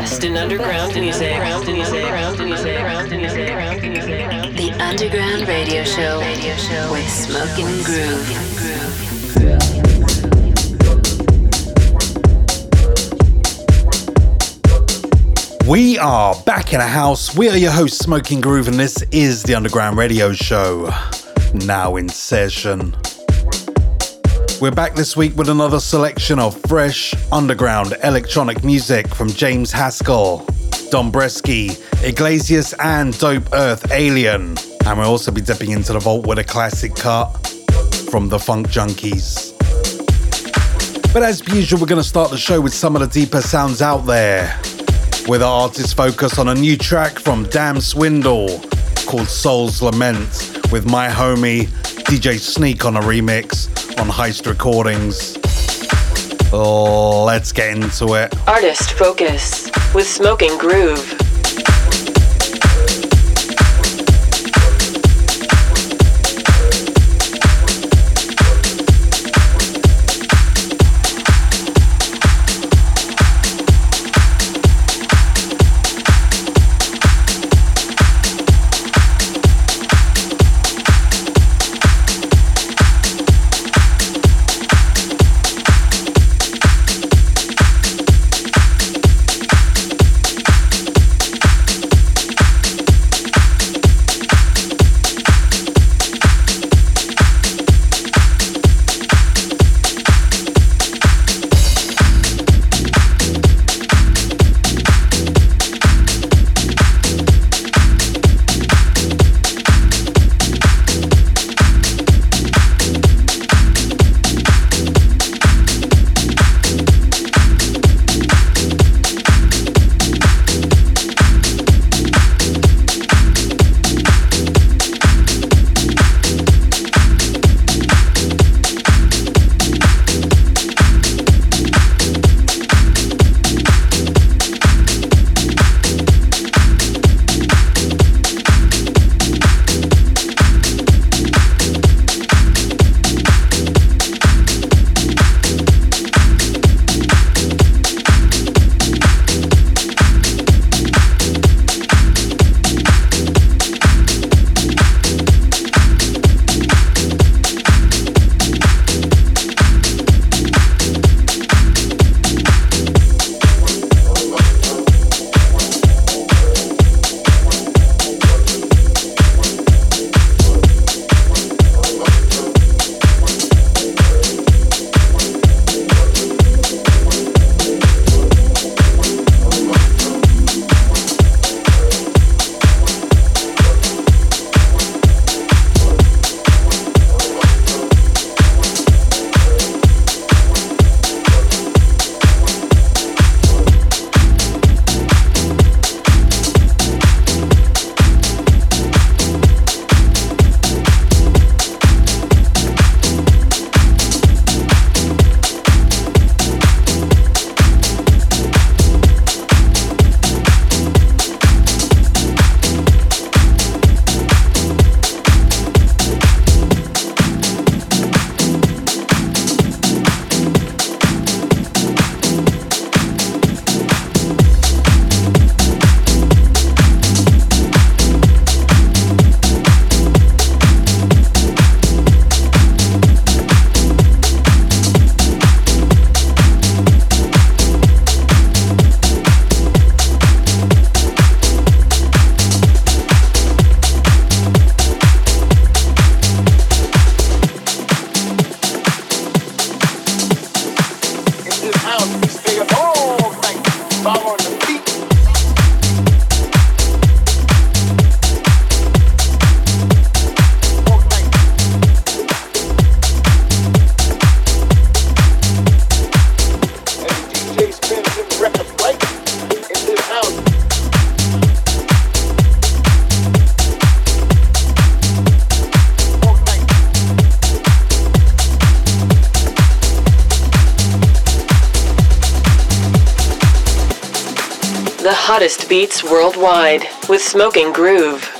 best in underground music. The Underground Radio Show with Smokingroove. We are back in a house. We are your hosts, Smokingroove, and this is the Underground Radio Show. Now in session. We're back this week with another selection of fresh underground electronic music from James Haskell, Dombresky, Iglesias, and Dope Earth Alien. And we'll also be dipping into the vault with a classic cut from the Funk Junkeez. But as usual, we're going to start the show with some of the deeper sounds out there, with our artist focus on a new track from Dam Swindle called Soul's Lament, with my homie DJ Sneak on a remix on Heist Recordings. Let's get into it. Artist Focus with Smokingroove. Worldwide with Smokingroove.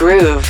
Groove.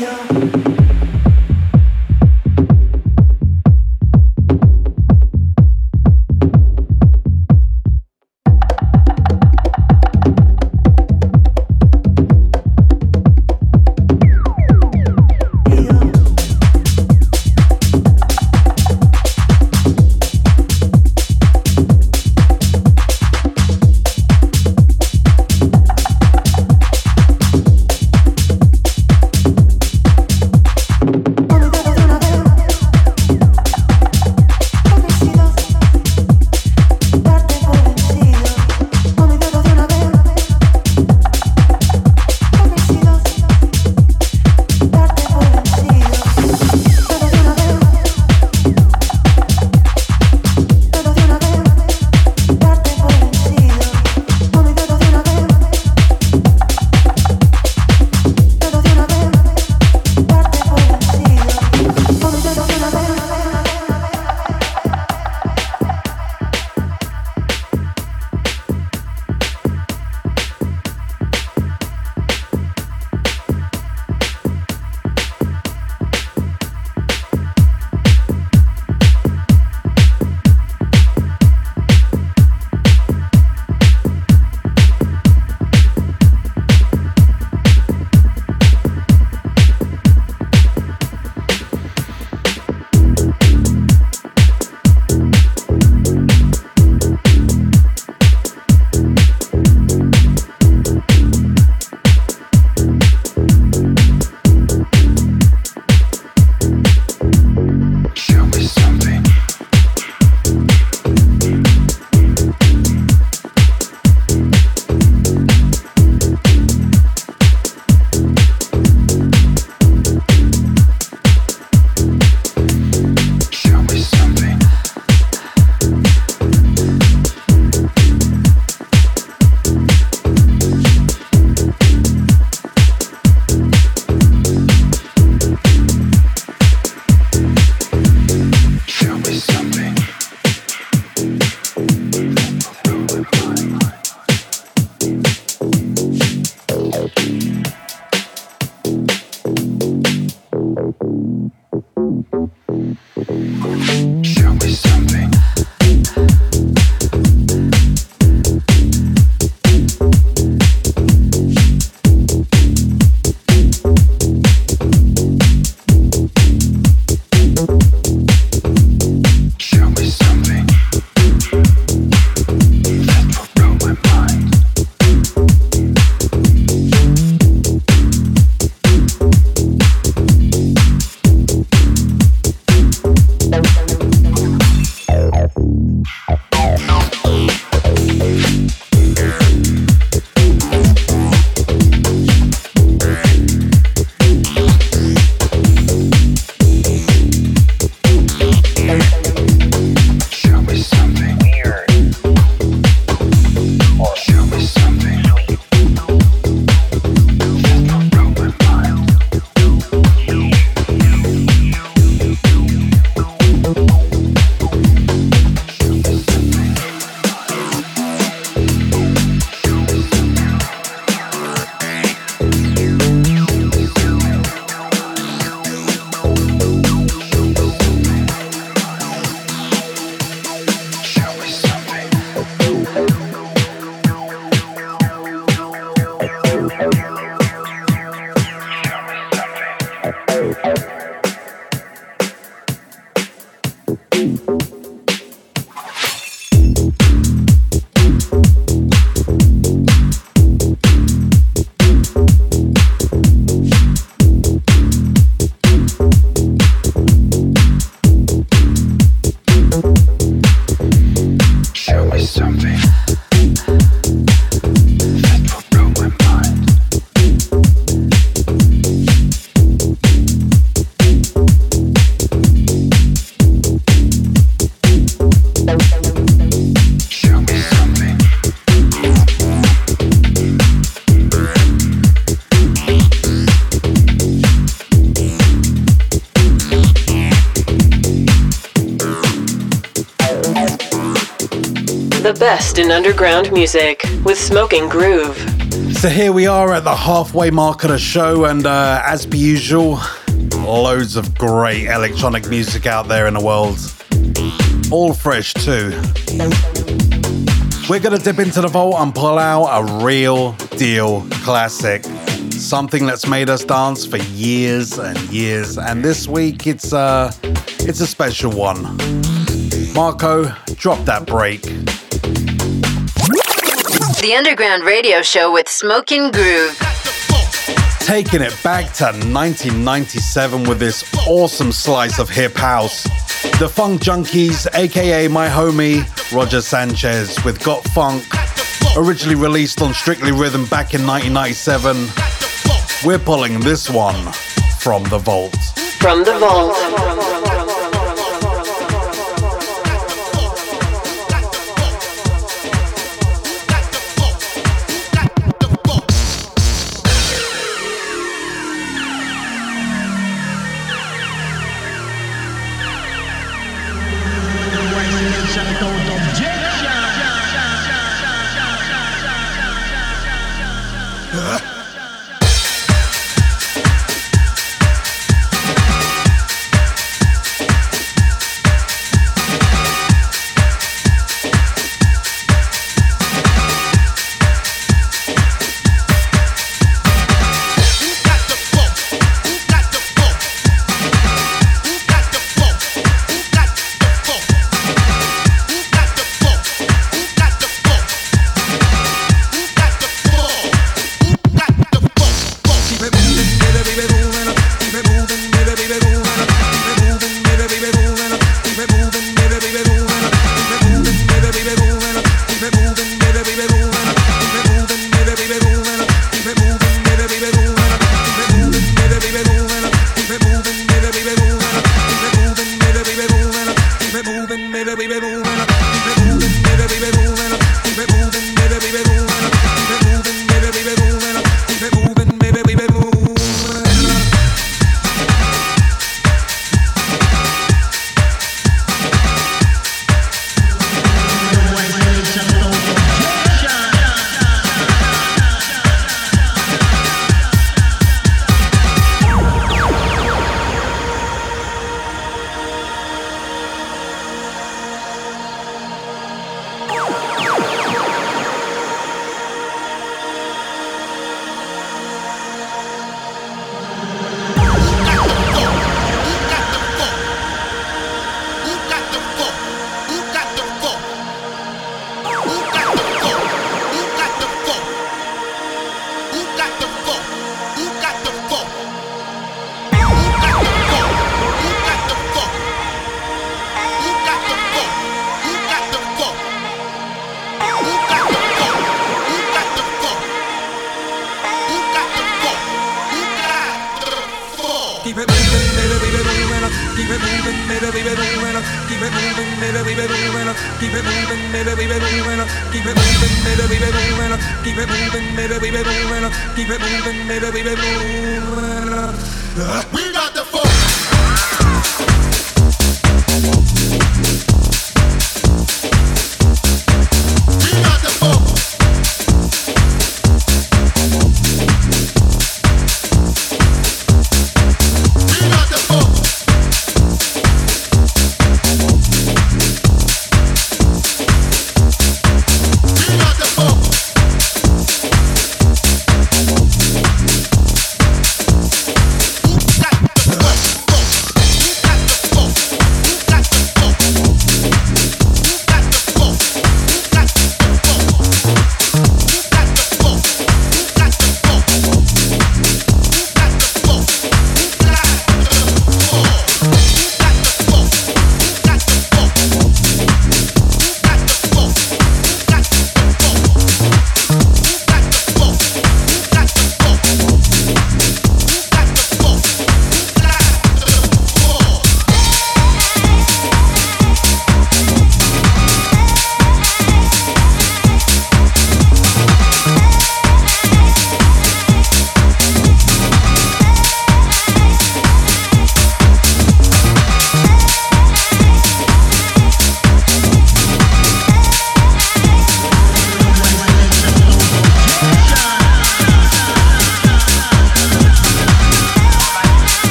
Yeah. Music with Smokingroove. So here we are at the halfway mark of the show, and uh, as per usual, loads of great electronic music out there in the world. All fresh too. We're gonna dip into the vault and pull out a real deal classic. Something that's made us dance for years and years. And this week it's uh it's a special one. Marco, drop that break. The Underground Radio Show with Smokingroove. Taking it back to 1997 with this awesome slice of hip house. The Funk Junkeez, aka my homie Roger Sanchez, with Got Funk, originally released on Strictly Rhythm back in 1997. We're pulling this one from the vault. From the vault.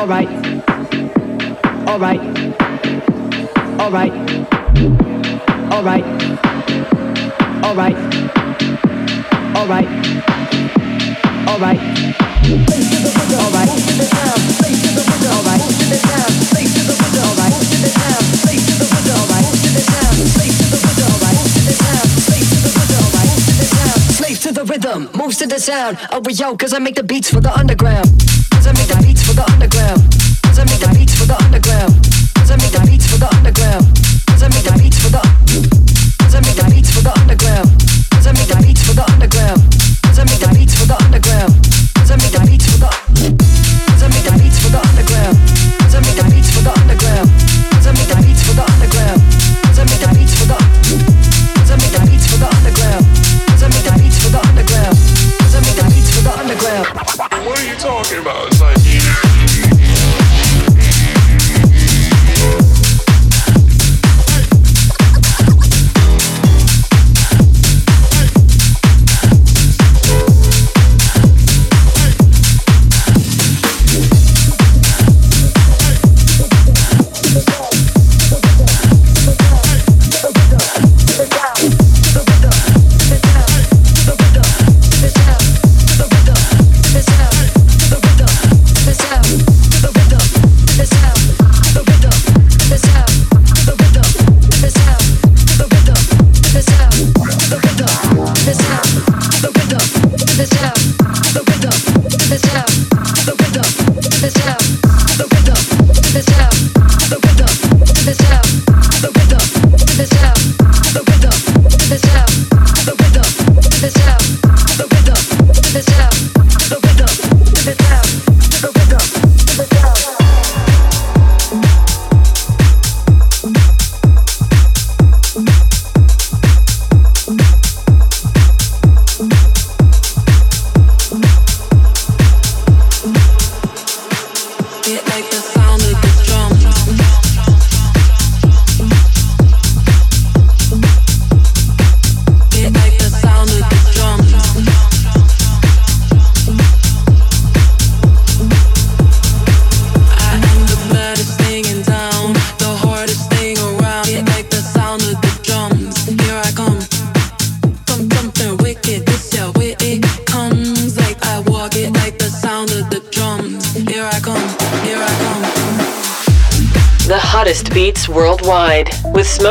All right. All right. All right. All right. All right. All right. All right. All right. Moves to the sound, oh yo, cause I make the beats for the underground. Cause I make the beats underground. Cause I make the beats for the underground.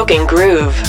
Groove.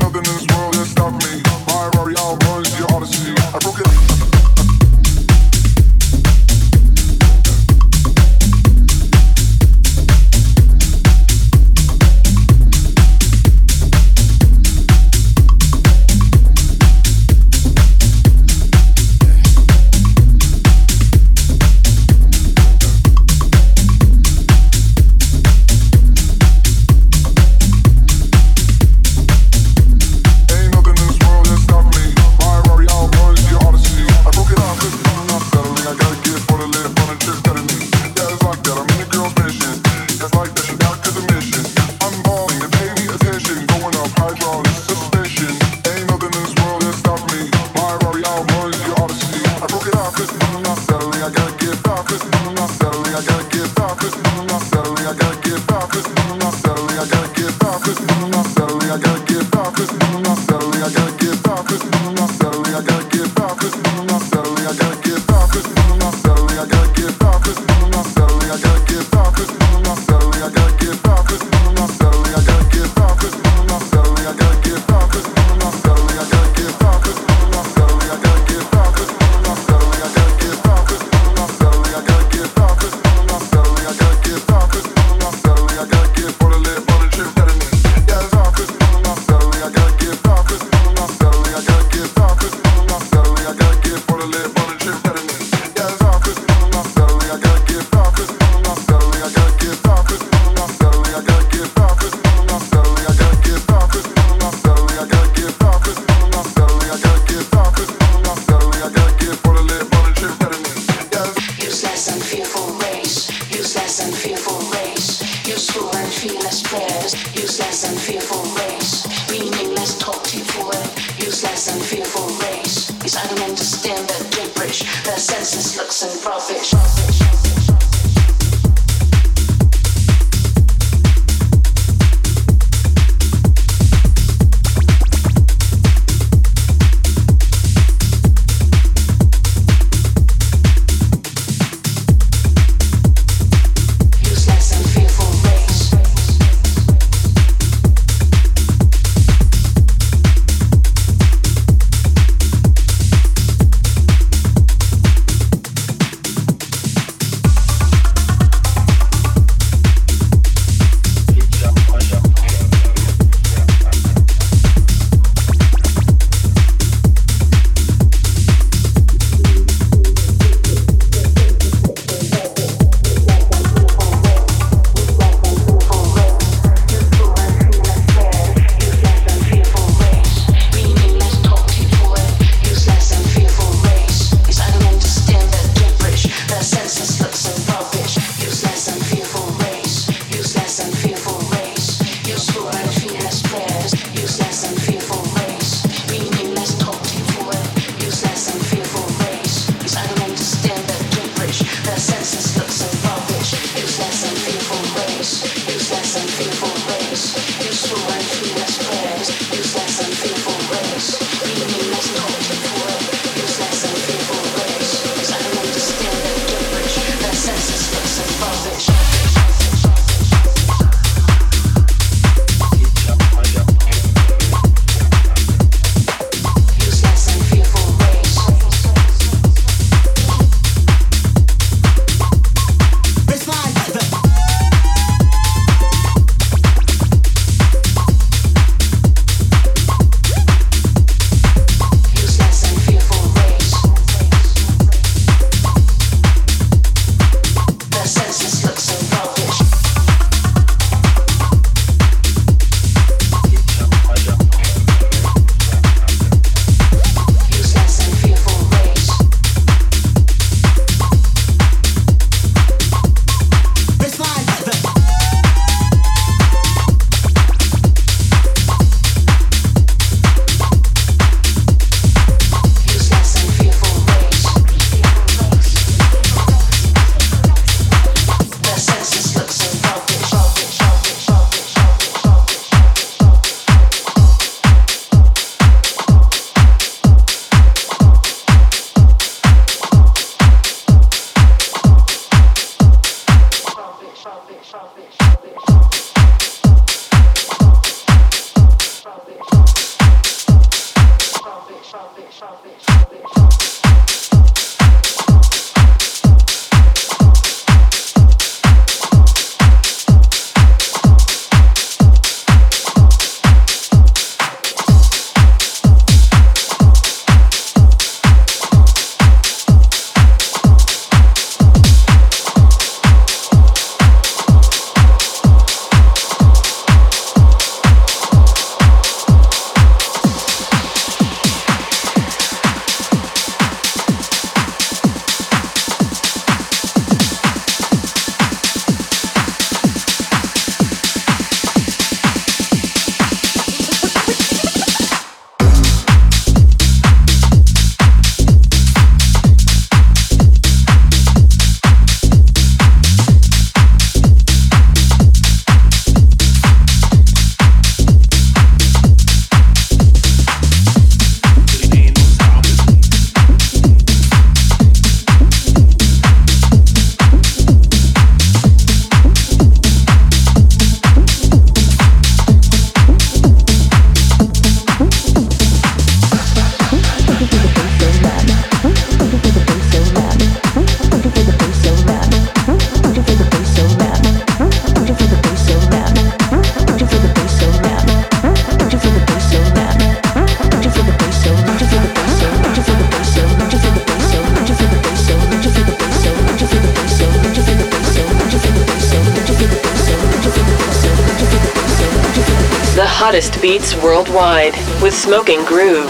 Groove.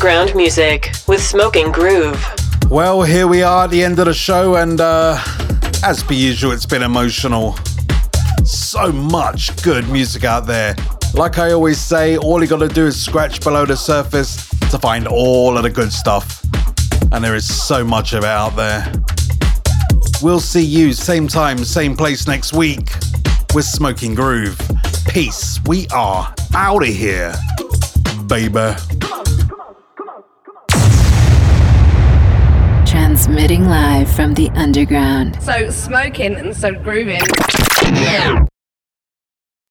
Underground music with Smokingroove. Well, here we are at the end of the show, and uh, as per usual, it's been emotional. So much good music out there. Like I always say, all you gotta do is scratch below the surface to find all of the good stuff. And there is so much of it out there. We'll see you same time, same place next week with Smokingroove. Peace. We are out of here, baby. Transmitting live from the underground. So smoking and so grooving.